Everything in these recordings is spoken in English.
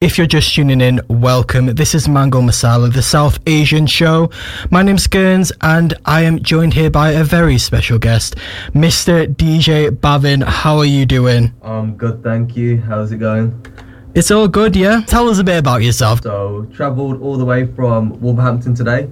If you're just tuning in, welcome. This is Mango Masala, the South Asian show. My name's Gerns, and I am joined here by a very special guest, Mr. DJ Bhavin. How are you doing? Um, good, thank you. How's it going? It's all good, yeah? Tell us a bit about yourself. So, travelled all the way from Wolverhampton today.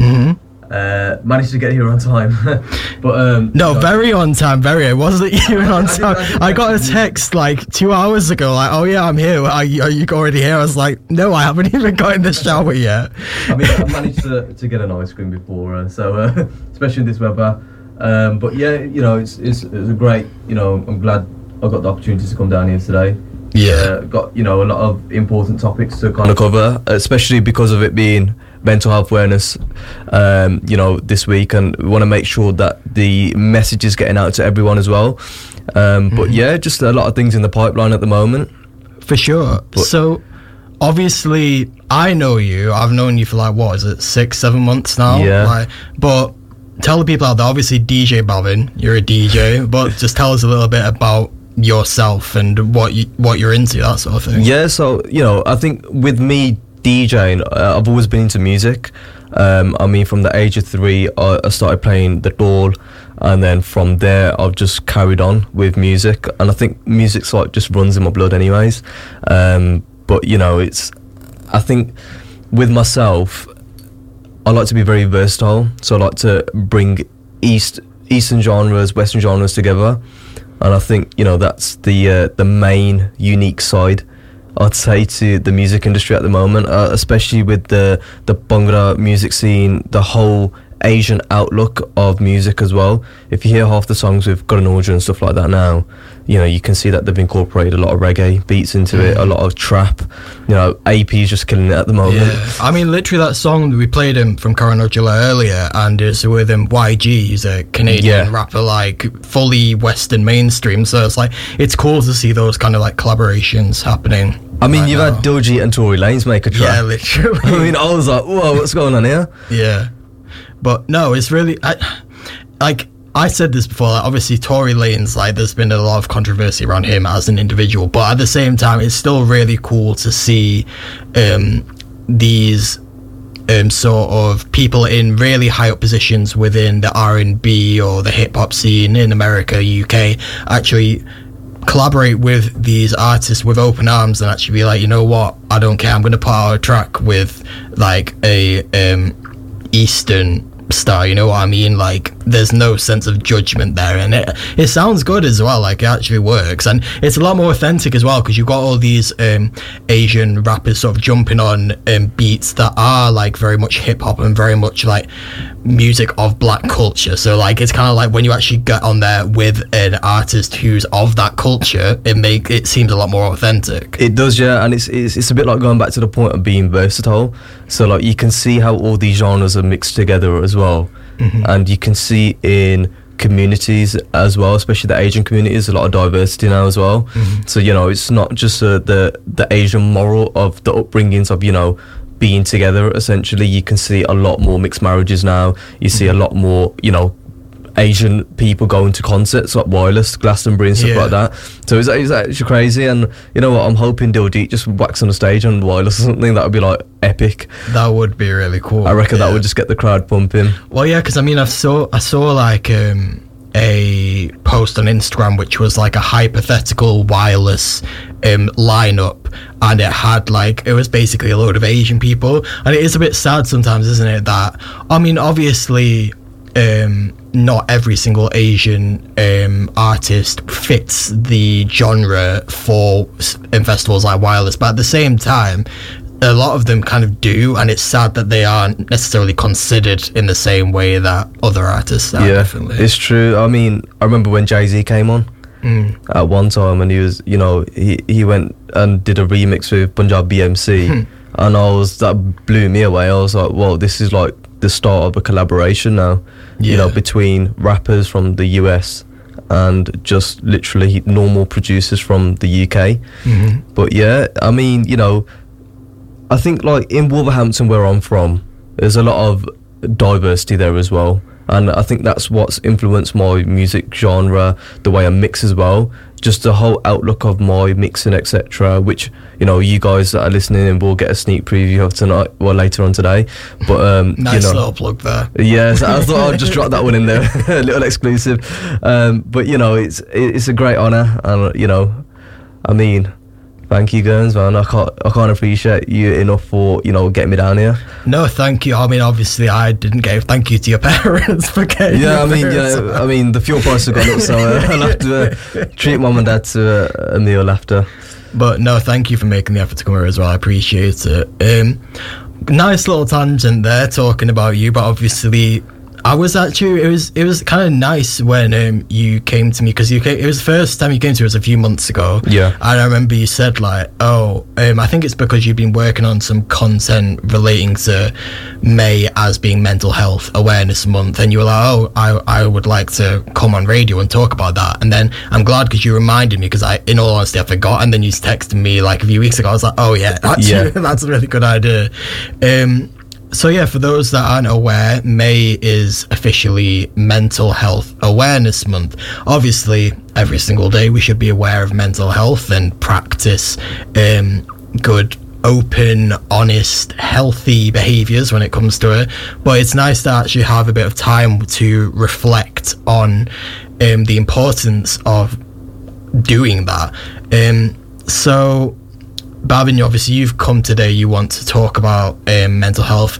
hmm Uh, managed to get here on time, but um, No, very on time, very. It wasn't even on I time. I did I got a text like two hours ago, like, oh yeah, I'm here. Are you, are you already here? I was like, no, I haven't even got in the shower yet. I mean, I managed to, to get an ice cream before, uh, so uh, especially in this weather. Um, but yeah, you know, it's, it's it's a great. You know, I'm glad I got the opportunity to come down here today. Uh, got you know a lot of important topics to kind of cover, especially because of it being mental health awareness. Um, you know, this week, and we want to make sure that the message is getting out to everyone as well. Um, But yeah, just a lot of things in the pipeline at the moment. For sure. But- so, obviously, I know you. I've known you for like what is it, six, seven months now. Yeah. Like, but tell the people out there. Obviously, DJ Bhavin, you're a DJ, but just tell us a little bit about yourself and what you what you're into, that sort of thing. Yeah, so you know, I think with me DJing, uh, I've always been into music. Um, I mean, from the age of three, I, I started playing the dhol, and then from there, I've just carried on with music. And I think music's like just runs in my blood, anyways. Um, but you know, it's I think with myself, I like to be very versatile. So I like to bring east eastern genres, western genres together, and I think you know that's the uh, the main unique side. I'd say to the music industry at the moment, uh, especially with the the Bhangra music scene, the whole Asian outlook of music as well. If you hear half the songs with got an order and stuff like that now, you know you can see that they've incorporated a lot of reggae beats into it, a mm. lot of trap. You know, AP is just killing it at the moment. Yeah, I mean, literally that song that we played him from Ojala earlier, and it's with him YG. He's a Canadian Yeah. rapper, like fully Western mainstream. So it's like it's cool to see those kind of like collaborations happening. I mean, right you've now. had Doji and Tory Lanez make a track. yeah, literally. I mean, I was like, whoa, what's going on here? yeah, but no, it's really I, like I said this before. Like, obviously, Tory Lanez, like, there's been a lot of controversy around him as an individual, but at the same time, it's still really cool to see um, these um, sort of people in really high up positions within the R and B or the hip hop scene in America, UK, actually collaborate with these artists with open arms and actually be like, you know what, I don't care. I'm going to put out a track with like a um, Eastern star. You know what I mean? Like, there's no sense of judgment there, and it it sounds good as well. Like, it actually works, and it's a lot more authentic as well because you've got all these um, Asian rappers sort of jumping on um, beats that are like very much hip hop and very much like music of black culture. So like, it's kind of like when you actually get on there with an artist who's of that culture, it make it seems a lot more authentic. It does, yeah, and it's, it's it's a bit like going back to the point of being versatile. So like you can see how all these genres are mixed together as well, Mm-hmm. and you can see in communities as well, especially the Asian communities, a lot of diversity now as well. Mm-hmm. So you know, it's not just uh, the the Asian moral of the upbringings of you know being together. Essentially, you can see a lot more mixed marriages now. You see a mm-hmm. lot more, you know. Asian people going to concerts like Wireless, Glastonbury, and stuff Yeah. like that. So it's, it's actually crazy, and you know what? I'm hoping Diljit just wax on the stage on Wireless or something. That would be like epic. That would be really cool. I reckon that would just get the crowd pumping. Well, yeah, because I mean, I saw I saw like um, a post on Instagram which was like a hypothetical wireless um, lineup, and it had like it was basically a load of Asian people, and it is a bit sad sometimes, isn't it? That I mean, obviously. Um, not every single Asian um, artist fits the genre for in festivals like Wireless, but at the same time, a lot of them kind of do, and it's sad that they aren't necessarily considered in the same way that other artists are. yeah, definitely. it's true. I mean, I remember when Jay Z came on at one time, and he was, you know, he he went and did a remix with Panjabi MC, and I was that blew me away. I was like, well, this is like the start of a collaboration now. You know, between rappers from the US and just literally normal producers from the UK. Mm-hmm. But yeah, I mean, you know, I think like in Wolverhampton, where I'm from, there's a lot of diversity there as well. And I think that's what's influenced my music genre, the way I mix as well. Just the whole outlook of my mixing, etc. Which you know, you guys that are listening and will get a sneak preview of tonight, well later on today. But um, nice you know, little plug there. Yes, I thought I'd just drop that one in there, a little exclusive. Um, but you know, it's it's a great honour, and you know, I mean, thank you, Gurns, man. I can't I can't appreciate you enough for you know getting me down here. No, thank you. I mean, obviously, I didn't get. Thank you to your parents for getting. Yeah, I mean, parents. yeah, I mean, the fuel price has gone up, so uh, I'll have to uh, treat mum and dad to uh, a meal after. But no, thank you for making the effort to come here as well. I appreciate it. Um, nice little tangent there talking about you, but obviously, I was actually it was it was kind of nice when um, you came to me because you came, it was the first time you came to us a few months ago. Yeah. and I remember you said like, oh, um, I think it's because you've been working on some content relating to May as being Mental Health Awareness Month, and you were like, oh, I I would like to come on radio and talk about that. And then I'm glad because you reminded me because I, in all honesty, I forgot. And then you texted me like a few weeks ago. I was like, oh yeah, that's Yeah. that's a really good idea. Um, so yeah, for those that aren't aware, May is officially Mental Health Awareness Month. Obviously, every single day we should be aware of mental health and practice um, good, open, honest, healthy behaviors when it comes to it. But it's nice to actually have a bit of time to reflect on um, the importance of doing that. Um, so Bhavin, obviously you've come today. You want to talk about um, mental health,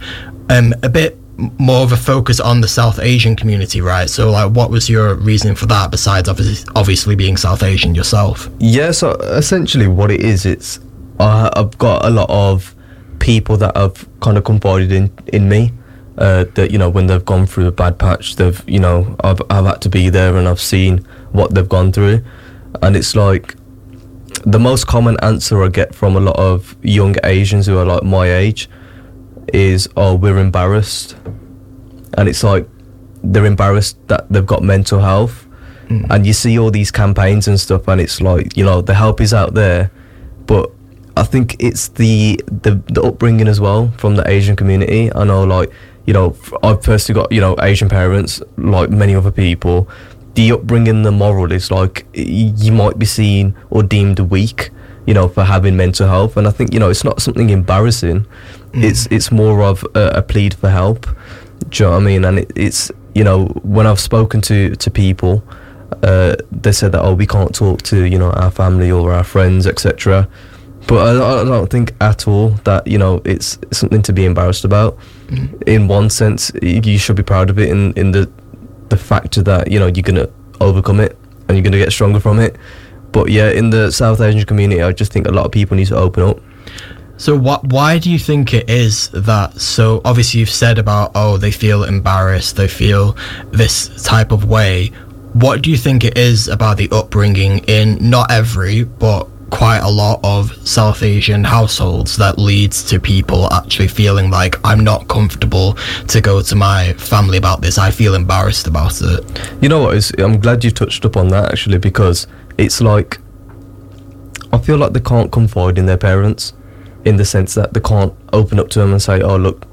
um, a bit more of a focus on the South Asian community, right? So, like, what was your reason for that besides obviously, obviously being South Asian yourself? Yeah, so essentially what it is, it's uh, I've got a lot of people that have kind of confided in in me. Uh, that you know when they've gone through a bad patch, they've you know I've I've had to be there and I've seen what they've gone through, and it's like the most common answer I get from a lot of young Asians who are like my age is, "Oh, we're embarrassed," and it's like they're embarrassed that they've got mental health, mm. and you see all these campaigns and stuff, and it's like you know the help is out there, but I think it's the the, the upbringing as well from the Asian community. I know, like you know, I've personally got you know Asian parents, like many other people. The upbringing, the moral is like you might be seen or deemed weak, you know, for having mental health, and I think you know it's not something embarrassing. It's it's more of a, a plead for help. Do you know what I mean? And it, it's you know when I've spoken to to people, uh, they said that oh we can't talk to you know our family or our friends etc. But I, I don't think at all that you know it's something to be embarrassed about. In one sense, you should be proud of it. In in the the factor that you know you're gonna overcome it and you're gonna get stronger from it. But yeah, in the South Asian community, I just think a lot of people need to open up. So, what? Why do you think it is that? So, obviously, you've said about oh, they feel embarrassed, they feel this type of way. What do you think it is about the upbringing in not every, but quite a lot of South Asian households that leads to people actually feeling like I'm not comfortable to go to my family about this. I feel embarrassed about it. You know what? Is, I'm glad you touched up on that actually because it's like I feel like they can't confide in their parents in the sense that they can't open up to them and say, "Oh, look,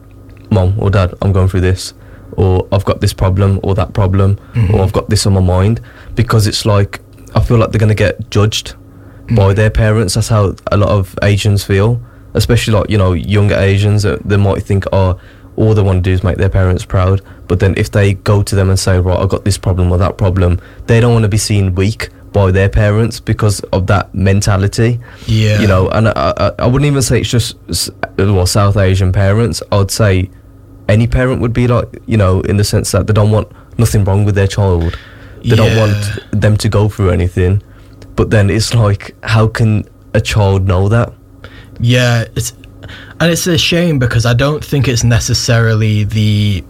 mom or dad, I'm going through this." Or I've got this problem or that problem or mm-hmm. I've got this on my mind because it's like I feel like they're going to get judged by their parents. That's how a lot of Asians feel, especially like you know younger Asians. uh, They might think, oh, all they want to do is make their parents proud. But then if they go to them and say, right, I've got this problem or that problem, they don't want to be seen weak by their parents because of that mentality. Yeah. You know, and I, I, I wouldn't even say it's just well South Asian parents. I'd say any parent would be like, you know, in the sense that they don't want nothing wrong with their child. They don't want them to go through anything. But then it's like, how can a child know that? Yeah, it's and it's a shame because I don't think it's necessarily the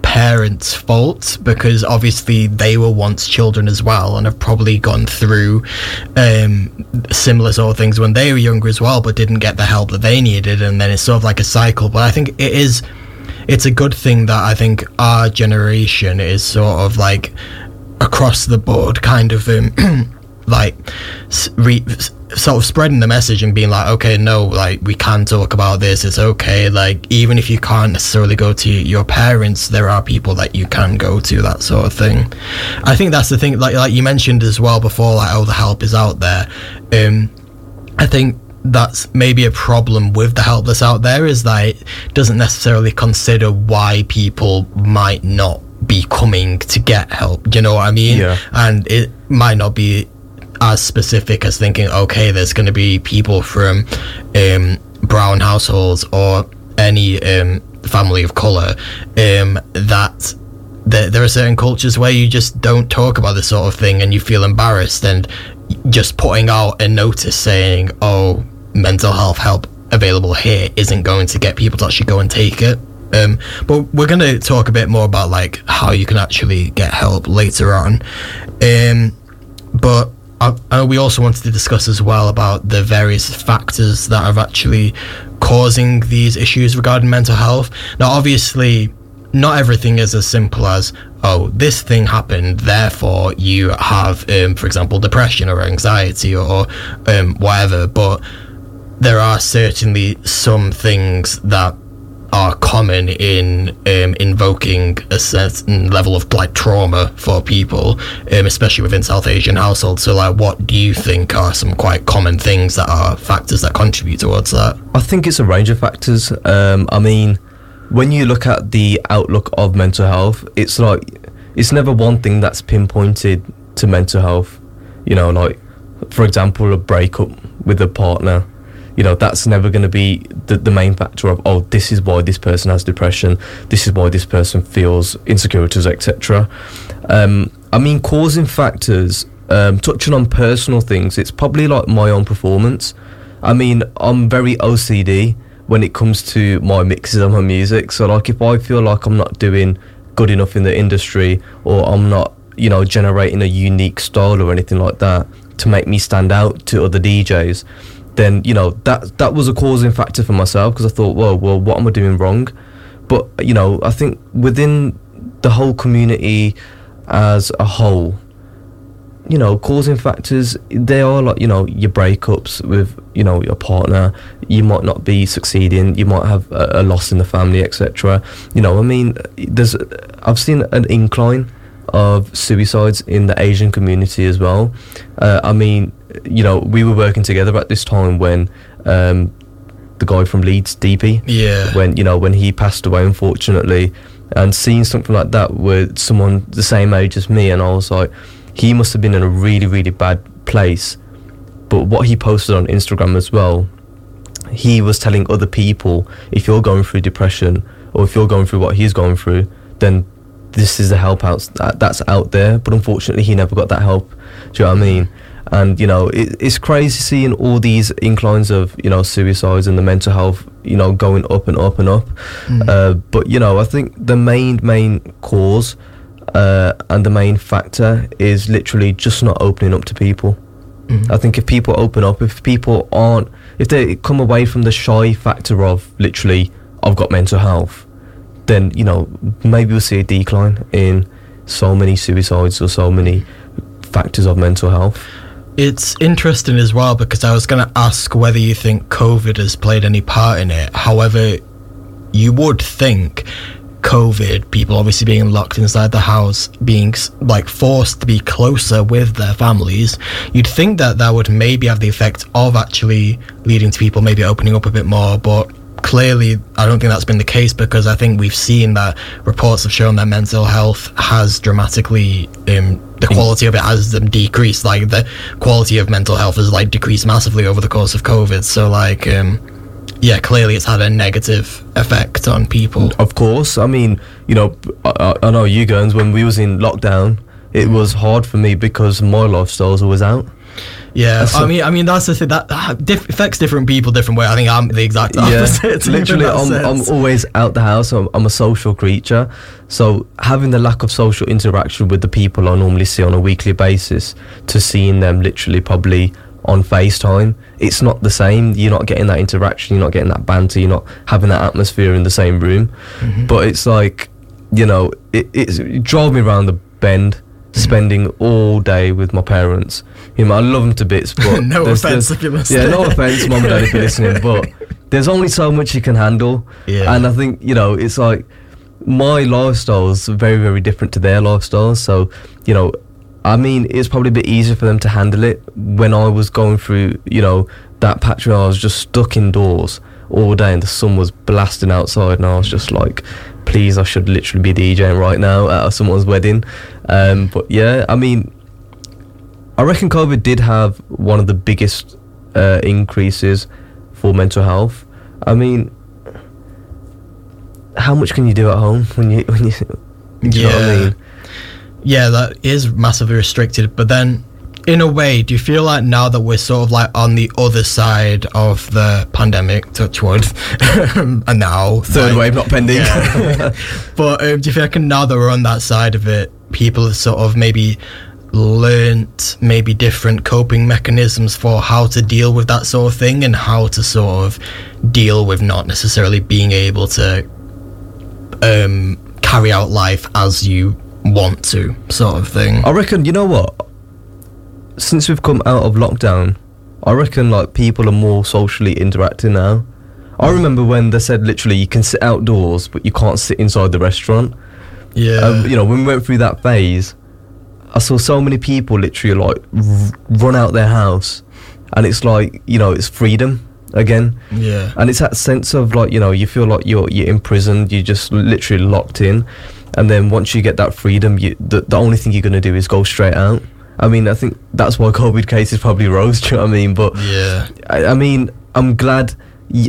parents' fault because obviously they were once children as well and have probably gone through um, similar sort of things when they were younger as well, but didn't get the help that they needed, and then it's sort of like a cycle. But I think it is. It's a good thing that I think our generation is sort of like across the board kind of um, like re- sort of spreading the message and being like, okay, no, like we can talk about this. It's okay. Like even if you can't necessarily go to your parents, there are people that you can go to. That sort of thing. I think that's the thing. Like like you mentioned as well before, like oh, the help is out there. Um, I think that's maybe a problem with the help that's out there is that it doesn't necessarily consider why people might not be coming to get help. You know what I mean? Yeah. And it might not be as specific as thinking, okay, there's going to be people from um, brown households or any um, family of color um, that there, are certain cultures where you just don't talk about this sort of thing and you feel embarrassed and just putting out a notice saying, oh, mental health help available here isn't going to get people to actually go and take it. Um, but we're going to talk a bit more about like how you can actually get help later on. Um, but I, know we also wanted to discuss as well about the various factors that are actually causing these issues regarding mental health. Now, obviously, not everything is as simple as oh this thing happened therefore you have um, for example depression or anxiety or um, whatever but there are certainly some things that are common in um, invoking a certain level of like trauma for people, um, especially within South Asian households. So, like, what do you think are some quite common things that are factors that contribute towards that? I think it's a range of factors. Um, I mean, when you look at the outlook of mental health, it's like it's never one thing that's pinpointed to mental health. You know, like for example, a breakup with a partner. You know, that's never going to be the, the main factor of oh, this is why this person has depression. This is why this person feels insecurities, etc. Um, I mean, causing factors. Um, touching on personal things, it's probably like my own performance. I mean, I'm very OCD when it comes to my mixes and my music. So like if I feel like I'm not doing good enough in the industry or I'm not, you know, generating a unique style or anything like that to make me stand out to other DJs, then you know that that was a causing factor for myself because I thought, well, well, what am I doing wrong? But you know, I think within the whole community as a whole, you know, causing factors, they are like, you know, your breakups with, you know, your partner, you might not be succeeding, you might have a, a loss in the family, etc. You know, I mean, there's, I've seen an incline of suicides in the Asian community as well. Uh, I mean, you know, we were working together at this time when um, the guy from Leeds, DP, Yeah. when you know when he passed away, unfortunately, and seeing something like that with someone the same age as me, and I was like, he must have been in a really really bad place. But what he posted on Instagram as well, he was telling other people if you're going through depression or if you're going through what he's going through, then this is the help out that, that's out there. But unfortunately, he never got that help. Do you know what I mean? And you know, it, it's crazy seeing all these inclines of you know suicides and the mental health, you know, going up and up and up. Uh, but you know, I think the main main cause uh, and the main factor is literally just not opening up to people. I think if people open up, if people aren't, if they come away from the shy factor of literally, I've got mental health, then you know maybe we'll see a decline in so many suicides or so many factors of mental health. It's interesting as well because I was going to ask whether you think COVID has played any part in it. However, you would think COVID, people obviously being locked inside the house, being like forced to be closer with their families, you'd think that that would maybe have the effect of actually leading to people maybe opening up a bit more. But clearly, I don't think that's been the case because I think we've seen that reports have shown that mental health has dramatically, um, the quality of it has um, decreased. Like the quality of mental health has like decreased massively over the course of COVID. So like, um, yeah, clearly it's had a negative effect on people. Of course, I mean, you know, I, I- I know you guys. When we was in lockdown, it was hard for me because my lifestyles always out. Yeah, That's I mean, I mean that's the thing that, that diff- affects different people different way. I think I'm the exact opposite. in literally, I'm, I'm always out the house. I'm, I'm a social creature, so having the lack of social interaction with the people I normally see on a weekly basis to seeing them literally probably on FaceTime, it's not the same. You're not getting that interaction. You're not getting that banter. You're not having that atmosphere in the same room. Mm-hmm. But it's like, you know, it, it's, it drove me around the bend spending all day with my parents. You know, I love them to bits, but No there's- offense there's- if you're. Yeah, no offense, mum and dad, if you're listening, but there's only so much you can handle. Yeah. And I think you know, it's like my lifestyle is very, very different to their lifestyles. So you know, I mean, it's probably a bit easier for them to handle it when I was going through, you know, that patch where I was just stuck indoors all day and the sun was blasting outside, and I was just like, please, I should literally be DJing right now at someone's wedding. Um, but yeah, I mean, I reckon COVID did have one of the biggest uh, increases for mental health. I mean, how much can you do at home when you when you? do you know what I Yeah. mean? Yeah, that is massively restricted. But then, in a way, do you feel like now that we're sort of like on the other side of the pandemic, touch wood, and now Third like- wave not pending. Yeah. but um, do you feel like now that we're on that side of it, people have sort of maybe learnt maybe different coping mechanisms for how to deal with that sort of thing and how to sort of deal with not necessarily being able to um, carry out life as you want to, sort of thing. I reckon you know what. Since we've come out of lockdown, I reckon like people are more socially interacting now. I remember when they said literally you can sit outdoors but you can't sit inside the restaurant. Yeah. Um, you know, when we went through that phase, I saw so many people literally like r- run out their house, and it's like you know it's freedom again, yeah. and it's that sense of like you know you feel like you're you're imprisoned, you're just literally locked in, and then once you get that freedom, you the, the only thing you're gonna do is go straight out. I mean, I think that's why COVID cases probably rose. Do you know what I mean? But Yeah. I, I mean, I'm glad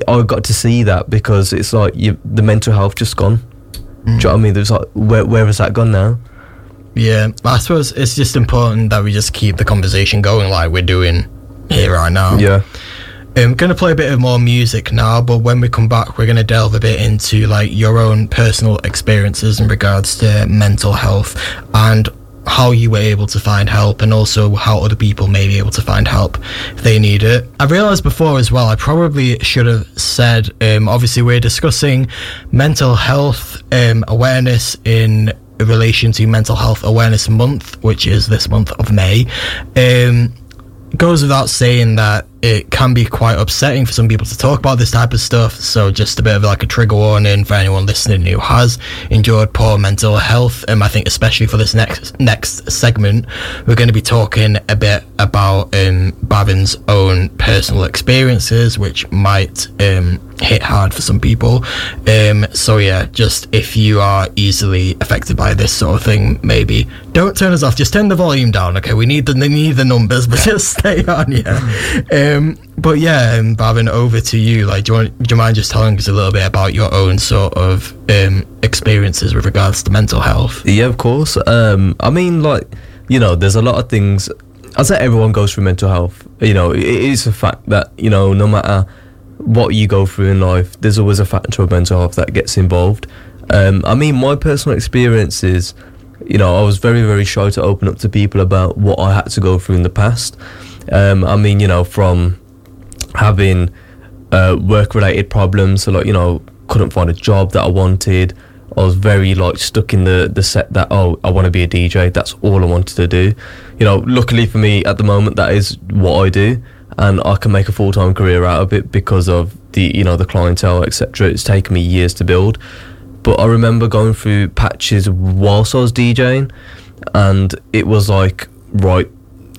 I got to see that because it's like you, the mental health just gone. Do you know what I mean? There's like where where has that gone now? Yeah, I suppose it's just important that we just keep the conversation going like we're doing here right now. Yeah. Um, I'm going to play a bit of more music now, but when we come back, we're going to delve a bit into like your own personal experiences in regards to mental health and how you were able to find help and also how other people may be able to find help if they need it. I realized before as well, I probably should have said, um, obviously, we're discussing mental health um, awareness in relation to Mental Health Awareness Month, which is this month of May. Um, goes without saying that it can be quite upsetting for some people to talk about this type of stuff. So just a bit of like a trigger warning for anyone listening who has endured poor mental health. Um, I think especially for this next next segment, we're going to be talking a bit about um, Bhavin's own personal experiences, which might um, hit hard for some people. Um, so yeah, just if you are easily affected by this sort of thing, maybe don't turn us off. Just turn the volume down. Okay, we need the we need the numbers, but just stay on. Yeah. Um, but yeah, um, Bhavin, over to you. Like, do you want? Do you mind just telling us a little bit about your own sort of um, experiences with regards to mental health? Yeah, of course. Um, I mean, like, you know, there's a lot of things. I'd say everyone goes through mental health. You know, it is a fact that, you know, no matter what you go through in life, there's always a factor of mental health that gets involved. Um, I mean, my personal experiences, you know, I was very, very shy to open up to people about what I had to go through in the past. Um, I mean, you know, from having uh, work-related problems, so like, you know, couldn't find a job that I wanted. I was very like stuck in the the set that oh I want to be a DJ. That's all I wanted to do. You know, luckily for me at the moment that is what I do, and I can make a full time career out of it because of the you know the clientele etc. It's taken me years to build, but I remember going through patches whilst I was DJing, and it was like right,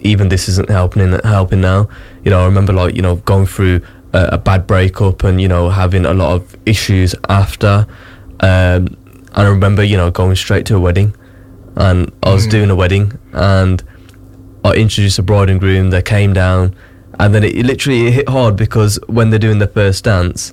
even this isn't helping helping now. You know, I remember like you know going through a, a bad breakup and you know having a lot of issues after. Um, and I remember, you know, going straight to a wedding, and I was Mm. doing a wedding, and I introduced a bride and groom. They came down, and then it, it literally it hit hard because when they're doing the first dance,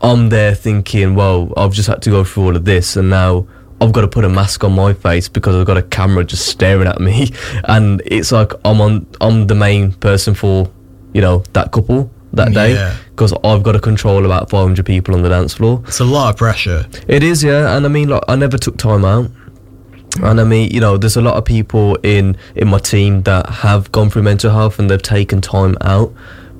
I'm there thinking, well, I've just had to go through all of this, and now I've got to put a mask on my face because I've got a camera just staring at me, and it's like I'm on, I'm the main person for, you know, that couple that day Yeah. because I've got to control about 500 people on the dance floor. It's a lot of pressure. It is, yeah, and I mean, like, I never took time out, and I mean, you know, there's a lot of people in in my team that have gone through mental health and they've taken time out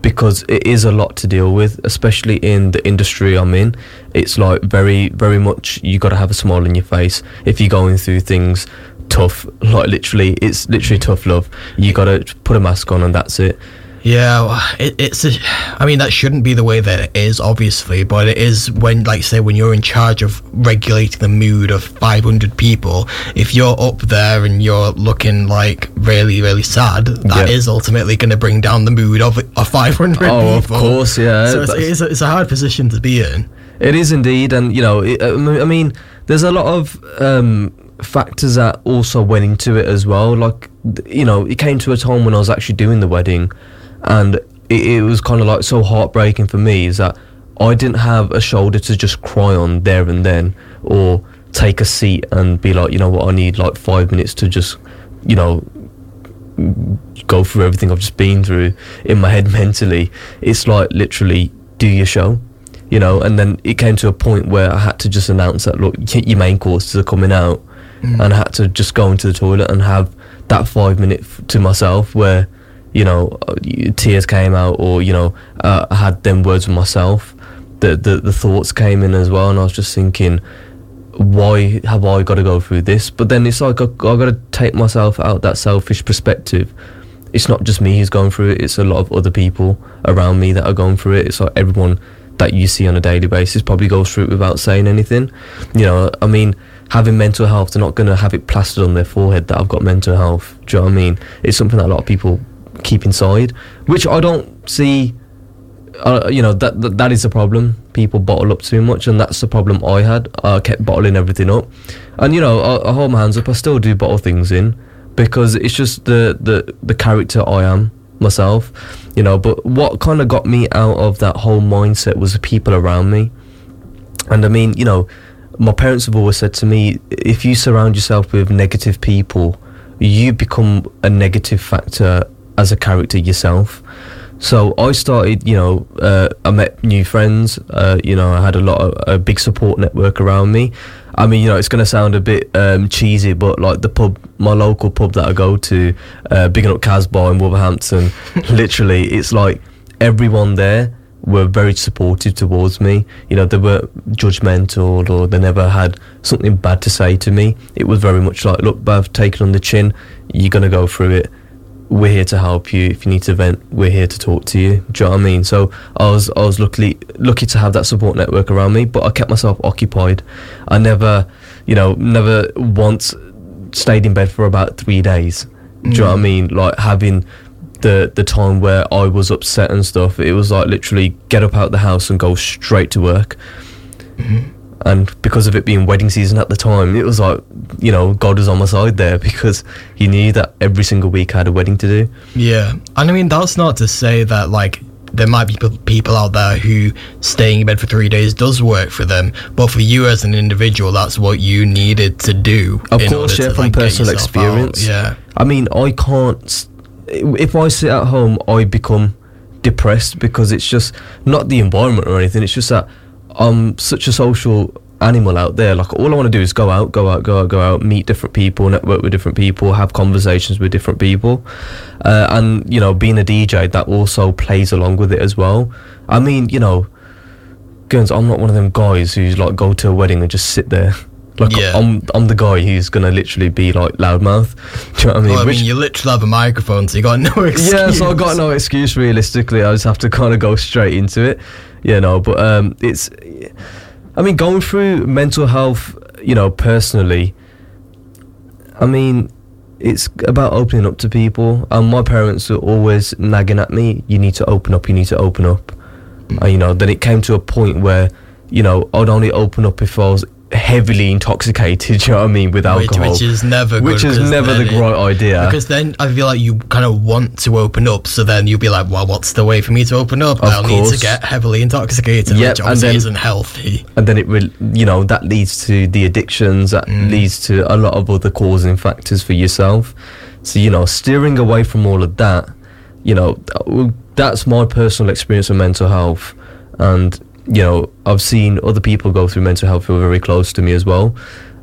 because it is a lot to deal with, especially in the industry I'm in. It's like very, very much you got to have a smile on your face if you're going through things tough. Like literally, it's literally tough love. You gotta put a mask on and that's it. Yeah, it, it's. A, I mean, that shouldn't be the way that it is, obviously, but it is when, like, say, when you're in charge of regulating the mood of 500 people. If you're up there and you're looking like really, really sad, that is Yeah. ultimately going to bring down the mood of, of 500 Oh, of course, yeah. So it's, it's, a, it's a hard position to be in. It is indeed, and you know, it, um, I mean, there's a lot of um, factors that also went into it as well. Like, you know, it came to a time when I was actually doing the wedding, and it, it was kind of like so heartbreaking for me is that I didn't have a shoulder to just cry on there and then, or take a seat and be like, you know what, I need like five minutes to just, you know, go through everything I've just been through in my head mentally. It's like literally do your show, you know. And then it came to a point where I had to just announce that look, your main courses are coming out, mm. and I had to just go into the toilet and have that five minute f- to myself where, you know, uh, tears came out or you know uh, I had them words with myself. The, the the thoughts came in as well, and I was just thinking why have I got to go through this? But then it's like I, I got to take myself out that selfish perspective. It's not just me who's going through it; it's a lot of other people around me that are going through it. It's like everyone that you see on a daily basis probably goes through it without saying anything. You know, I mean, having mental health, they're not going to have it plastered on their forehead that I've got mental health. Do you know what I mean? It's something that a lot of people keep inside, which I don't see uh, you know that, that that is a problem. People bottle up too much, and that's the problem I had. I kept bottling everything up, and you know I, I hold my hands up. I still do bottle things in because it's just the the the character I am myself, you know. But what kind of got me out of that whole mindset was the people around me, and I mean, you know, my parents have always said to me, if you surround yourself with negative people, you become a negative factor as a character yourself. So I started, you know, uh, I met new friends. Uh, you know, I had a lot of a big support network around me. I mean, you know, it's going to sound a bit um, cheesy, but like the pub, my local pub that I go to, uh, bigging up Casbah in Wolverhampton, literally, it's like everyone there were very supportive towards me. You know, they weren't judgmental or they never had something bad to say to me. It was very much like, look, Bav, take it on the chin. You're going to go through it. We're here to help you. If you need to vent, we're here to talk to you. Do you know what I mean? So I was I was luckily lucky to have that support network around me, but I kept myself occupied. I never, you know, never once stayed in bed for about three days. Do you know what I mm. mean? Like having the the time where I was upset and stuff, it was like literally get up out the house and go straight to work. Mm-hmm. And because of it being wedding season at the time, it was like you know God was on my side there because He knew that every single week I had a wedding to do. Yeah, and I mean that's not to say that like there might be people out there who staying in bed for three days does work for them, but for you as an individual, that's what you needed to do. Of course, yeah, to, from like, personal yourself out. experience. Yeah, I mean, I can't. If I sit at home, I become depressed because it's just not the environment or anything. It's just that I'm such a social animal out there. Like all I want to do is go out, go out, go out, go out, meet different people, network with different people, have conversations with different people, uh, and you know, being a DJ that also plays along with it as well. I mean, you know, Guns, I'm not one of them guys who's like go to a wedding and just sit there. Like Yeah. I'm, I'm the guy who's gonna literally be like loudmouth. Do you know what I mean? well, I Which- mean you literally have a microphone, so you got no excuse. yeah, so I got no excuse realistically. I just have to kind of go straight into it, you know. But um, it's, I mean, going through mental health, you know, personally. I mean, it's about opening up to people, and my parents were always nagging at me. You need to open up. You need to open up. And, you know, then it came to a point where, you know, I'd only open up if I was heavily intoxicated. You know what I mean? With alcohol, which is never good. which is never the it- right idea. Because then I feel like you kind of want to open up, so then you'll be like, "Well, what's the way for me to open up? Of I'll need to get heavily intoxicated, Yep, which and obviously then- isn't healthy." and then it will you know that leads to the addictions that mm. leads to a lot of other causing factors for yourself so you know steering away from all of that you know that's my personal experience of mental health and you know i've seen other people go through mental health who are very close to me as well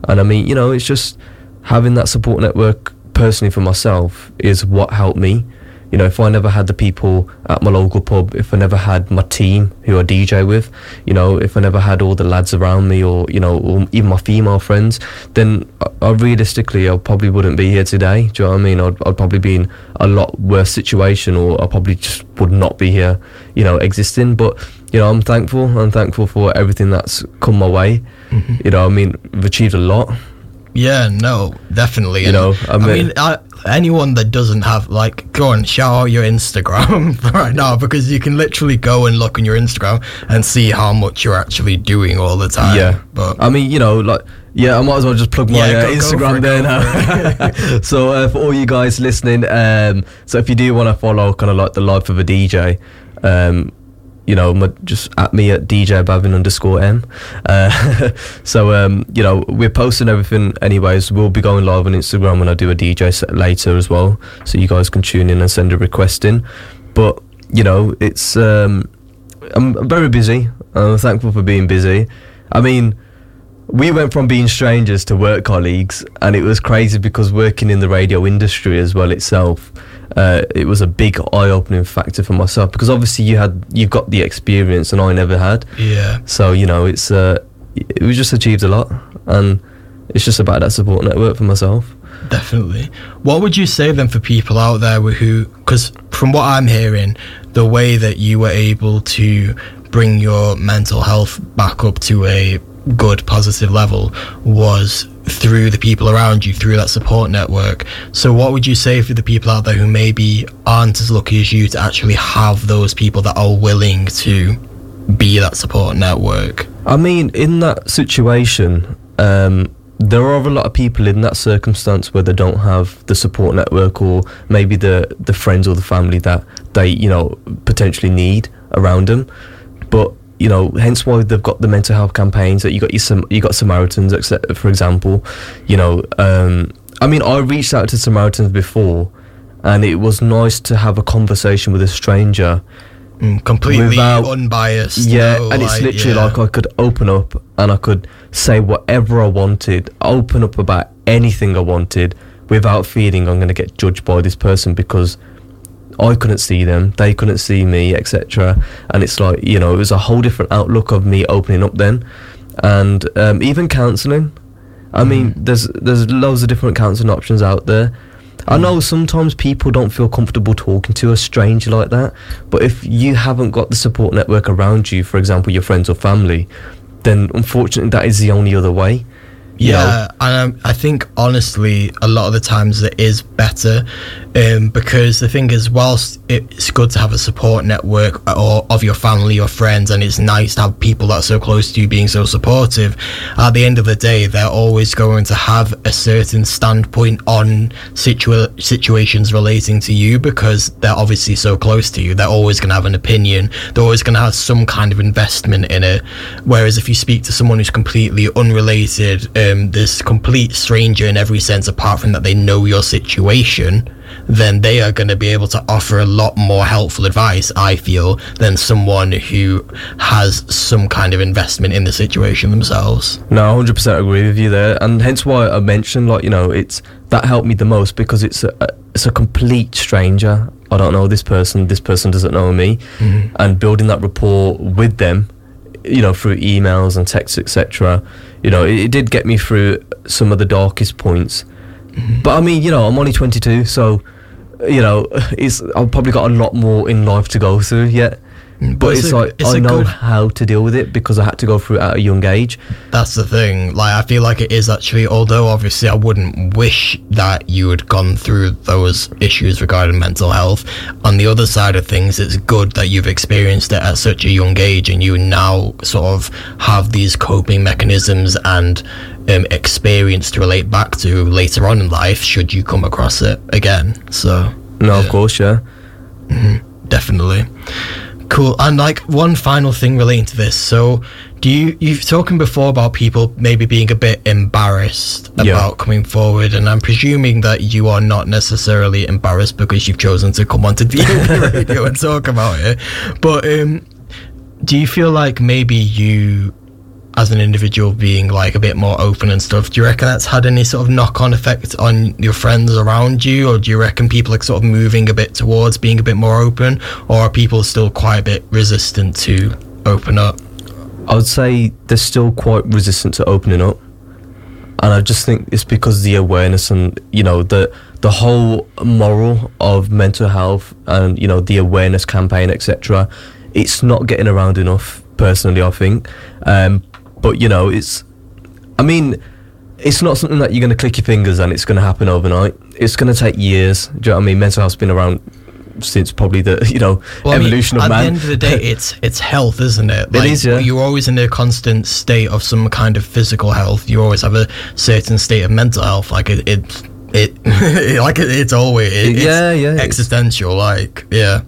and i mean you know it's just having that support network personally for myself is what helped me You know, if I never had the people at my local pub, if I never had my team who I DJ with, you know, if I never had all the lads around me, or you know, or even my female friends, then I, I realistically, I probably wouldn't be here today. Do you know what I mean? I'd, I'd probably be in a lot worse situation, or I probably just would not be here, you know, existing. But you know, I'm thankful. I'm thankful for everything that's come my way. Mm-hmm. You know, I mean, we've achieved a lot. Yeah, no, definitely. You And, know, I I mean- mean, I, anyone that doesn't have like, go on, shout out your Instagram right now because you can literally go and look on your Instagram and see how much you're actually doing all the time. Yeah, but I mean, you know, like, yeah, I might as well just plug my Yeah, uh, go- for Instagram there now. so uh, for all you guys listening, um, so if you do want to follow kind of like the life of a DJ, um, you know, just at me at DJ Bhavin underscore M. Uh, so um, you know, we're posting everything anyways. We'll be going live on Instagram when I do a DJ set later as well, so you guys can tune in and send a request in. But you know, it's um, I'm very busy. I'm thankful for being busy. I mean, we went from being strangers to work colleagues, and it was crazy because working in the radio industry as well itself, uh, it was a big eye-opening factor for myself because obviously you had you've got the experience and I never had. yeah, So you know, it's uh, it, was just achieved a lot, and it's just about that support network for myself. definitely. What would you say then for people out there who, because from what I'm hearing, the way that you were able to bring your mental health back up to a good positive level was through the people around you through that support network so what would you say for the people out there who maybe aren't as lucky as you to actually have those people that are willing to be that support network I mean, in that situation, um, there are a lot of people in that circumstance where they don't have the support network or maybe the the friends or the family that they you know potentially need around them. But you know, hence why they've got the mental health campaigns that you got your you got Samaritans, etc. For example, you know, um, I mean, I reached out to Samaritans before, and it was nice to have a conversation with a stranger Mm, completely Without- unbiased yeah, no, and it's like, literally yeah. like I could open up and I could say whatever I wanted, open up about anything I wanted without feeling I'm going to get judged by this person because I couldn't see them, they couldn't see me, etc. And it's like, you know, it was a whole different outlook of me opening up then. And um, even counselling. I mean, there's there's loads of different counselling options out there. I know sometimes people don't feel comfortable talking to a stranger like that, but if you haven't got the support network around you, for example, your friends or family, then unfortunately that is the only other way. you know. Yeah, and um, I think honestly, a lot of the times it is better um, because the thing is, whilst it's good to have a support network or of your family or friends, and it's nice to have people that are so close to you being so supportive. At the end of the day, they're always going to have a certain standpoint on situa- situations relating to you because they're obviously so close to you. They're always going to have an opinion. They're always going to have some kind of investment in it. Whereas if you speak to someone who's completely unrelated, um, this complete stranger in every sense, apart from that they know your situation, then they are going to be able to offer a lot more helpful advice, I feel, than someone who has some kind of investment in the situation themselves. No, hundred percent agree with you there, and hence why I mentioned like you know it's that helped me the most because it's a it's a complete stranger. I don't know this person. This person doesn't know me, mm-hmm. and building that rapport with them, you know, through emails and texts, etc. You know, it, it did get me through some of the darkest points. Mm-hmm. But I mean, you know, I'm only 22, so you know, it's I've probably got a lot more in life to go through yet. But, But it's, it's a- like it's I know good- how to deal with it because I had to go through it at a young age. That's the thing. Like, I feel like it is actually, although obviously I wouldn't wish that you had gone through those issues regarding mental health. On the other side of things, it's good that you've experienced it at such a young age and you now sort of have these coping mechanisms and um, experience to relate back to later on in life should you come across it again. So, No, of Yeah. course, yeah. definitely cool. And like one final thing relating to this. So do you you've talking before about people maybe being a bit embarrassed Yeah. about coming forward and i'm presuming that you are not necessarily embarrassed because you've chosen to come onto the radio and talk about it. But um do you feel like maybe you as an individual being like a bit more open and stuff, do you reckon that's had any sort of knock on effect on your friends around you? Or do you reckon people are sort of moving a bit towards being a bit more open? Or are people still quite a bit resistant to open up? I would say they're still quite resistant to opening up, and I just think it's because the awareness and you know the the whole moral of mental health and you know the awareness campaign etc. It's not getting around enough. Personally, I think, um, but you know, it's. I mean, it's not something that you're going to click your fingers and it's going to happen overnight. It's going to take years. Do you know what I mean? Mental health's been around since probably the you know Well, I mean, evolution of man. at the end of the day, it's it's health, isn't it? It is, yeah. You're always in a constant state of some kind of physical health. You always have a certain state of mental health. Like it, it, it like it, it's always it, it's Yeah, yeah, it's- existential. Like yeah,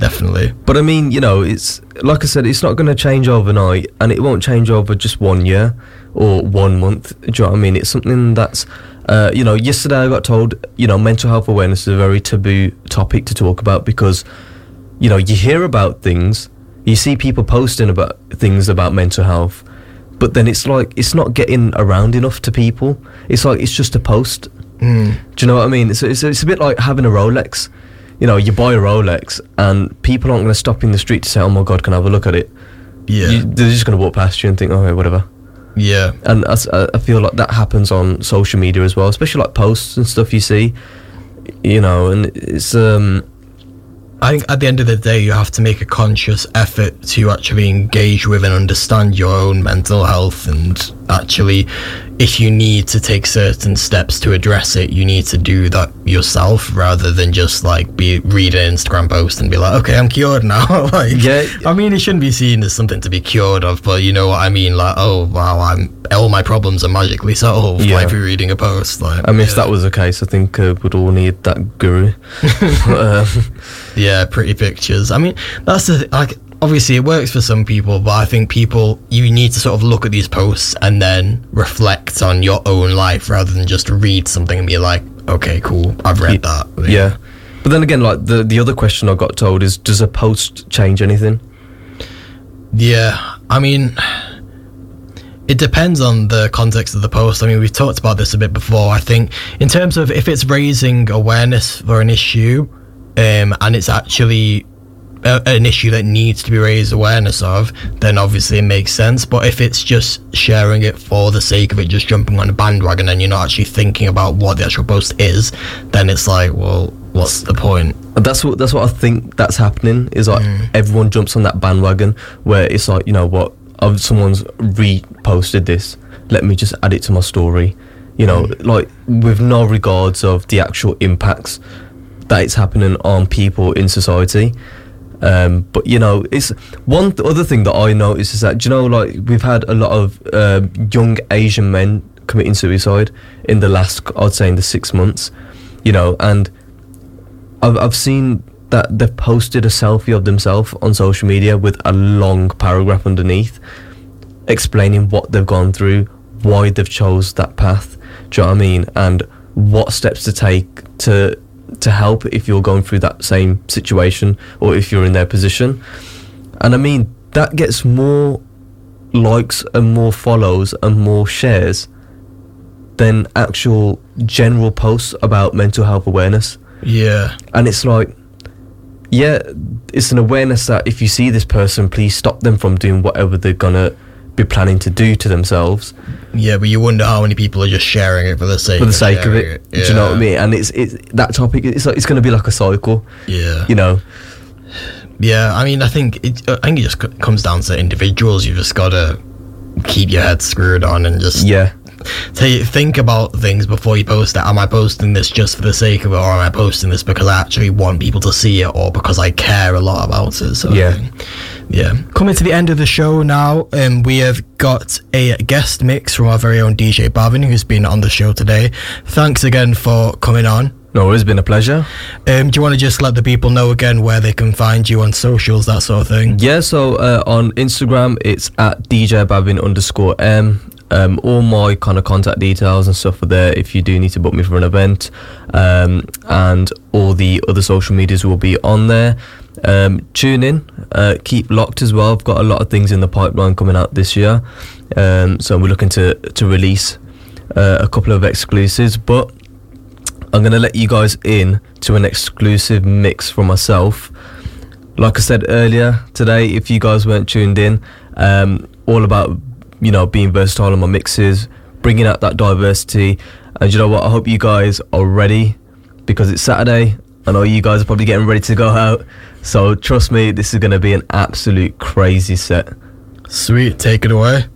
definitely. But I mean, you know, it's like I said, it's not going to change overnight, and it won't change over just one year or one month. Do you know what I mean? It's something that's, uh, you know, yesterday I got told, you know, mental health awareness is a very taboo topic to talk about because, you know, you hear about things, you see people posting about things about mental health, but then it's like it's not getting around enough to people. It's like it's just a post. Mm. Do you know what I mean? It's, it's, it's a bit like having a Rolex. You know, you buy a Rolex and people aren't going to stop in the street to say, oh my God, can I have a look at it? Yeah, You, they're just going to walk past you and think, oh, yeah, whatever. yeah. And I feel like that happens on social media as well, especially like posts and stuff you see. You know, and it's, um, I think at the end of the day, you have to make a conscious effort to actually engage with and understand your own mental health. And actually, if you need to take certain steps to address it, you need to do that yourself rather than just like be read an Instagram post and be like, okay, I'm cured now. like, Yeah. I mean, it shouldn't be seen as something to be cured of, but you know what I mean? Like, oh wow, I'm all my problems are magically solved Yeah. by reading a post. Like, I mean, if that was the case, I think uh, we'd all need that guru. uh, Yeah, pretty pictures. I mean, that's the like. Obviously, it works for some people, but I think people you need to sort of look at these posts and then reflect on your own life rather than just read something and be like, "Okay, cool, I've read that." yeah. But then again, like the, the other question I got told is, does a post change anything? Yeah, I mean, it depends on the context of the post. I mean, we've talked about this a bit before. I think, in terms of if it's raising awareness for an issue, um, and it's actually a, an issue that needs to be raised awareness of, then obviously it makes sense. But if it's just sharing it for the sake of it, just jumping on a bandwagon, and you're not actually thinking about what the actual post is, then it's like, well, what's the point? That's what that's what I think that's happening. Is like Mm. everyone jumps on that bandwagon where it's like you know what, oh, someone's reposted this. Let me just add it to my story. You know, Mm. like with no regards of the actual impacts that it's happening on people in society. Um, but you know, it's one th- other thing that I noticed is that you know, like we've had a lot of uh, young Asian men committing suicide in the last, I'd say, in the six months. You know, and I've I've seen that they've posted a selfie of themselves on social media with a long paragraph underneath explaining what they've gone through, why they've chose that path. Do you know what I mean? And what steps to take to to help if you're going through that same situation or if you're in their position. And I mean that gets more likes and more follows and more shares than actual general posts about mental health awareness Yeah, and it's like yeah it's an awareness that if you see this person please stop them from doing whatever they're gonna be planning to do to themselves yeah, but you wonder how many people are just sharing it for the sake for the of sake of sharing it, do you know what i mean and it's it's that topic it's like it's gonna be like a cycle Yeah. you know Yeah, I mean, I think it, I think it just comes down to individuals. You've just got to keep your head screwed on and just yeah think about things before you post it. Am I posting this just for the sake of it, or am I posting this because I actually want people to see it, or because I care a lot about it? So Yeah. Yeah. Coming to the end of the show now, um, we have got a guest mix from our very own DJ Bhavin, who's been on the show today. Thanks again for coming on. no it's been a pleasure Um, do you want to just let the people know again where they can find you on socials, that sort of thing? yeah so uh, on instagram it's at dj bhavin underscore m um, all my kind of contact details and stuff are there if you do need to book me for an event um, and all the other social medias will be on there Um, tune in, uh, keep locked as well. I've got a lot of things in the pipeline coming out this year, um, so we're looking to to release uh, a couple of exclusives. But I'm gonna let you guys in to an exclusive mix from myself. Like I said earlier today, if you guys weren't tuned in, um, all about you know being versatile in my mixes, bringing out that diversity, and you know what? I hope you guys are ready because it's Saturday. I know you guys are probably getting ready to go out. So trust me, this is going to be an absolute crazy set. Sweet, take it away.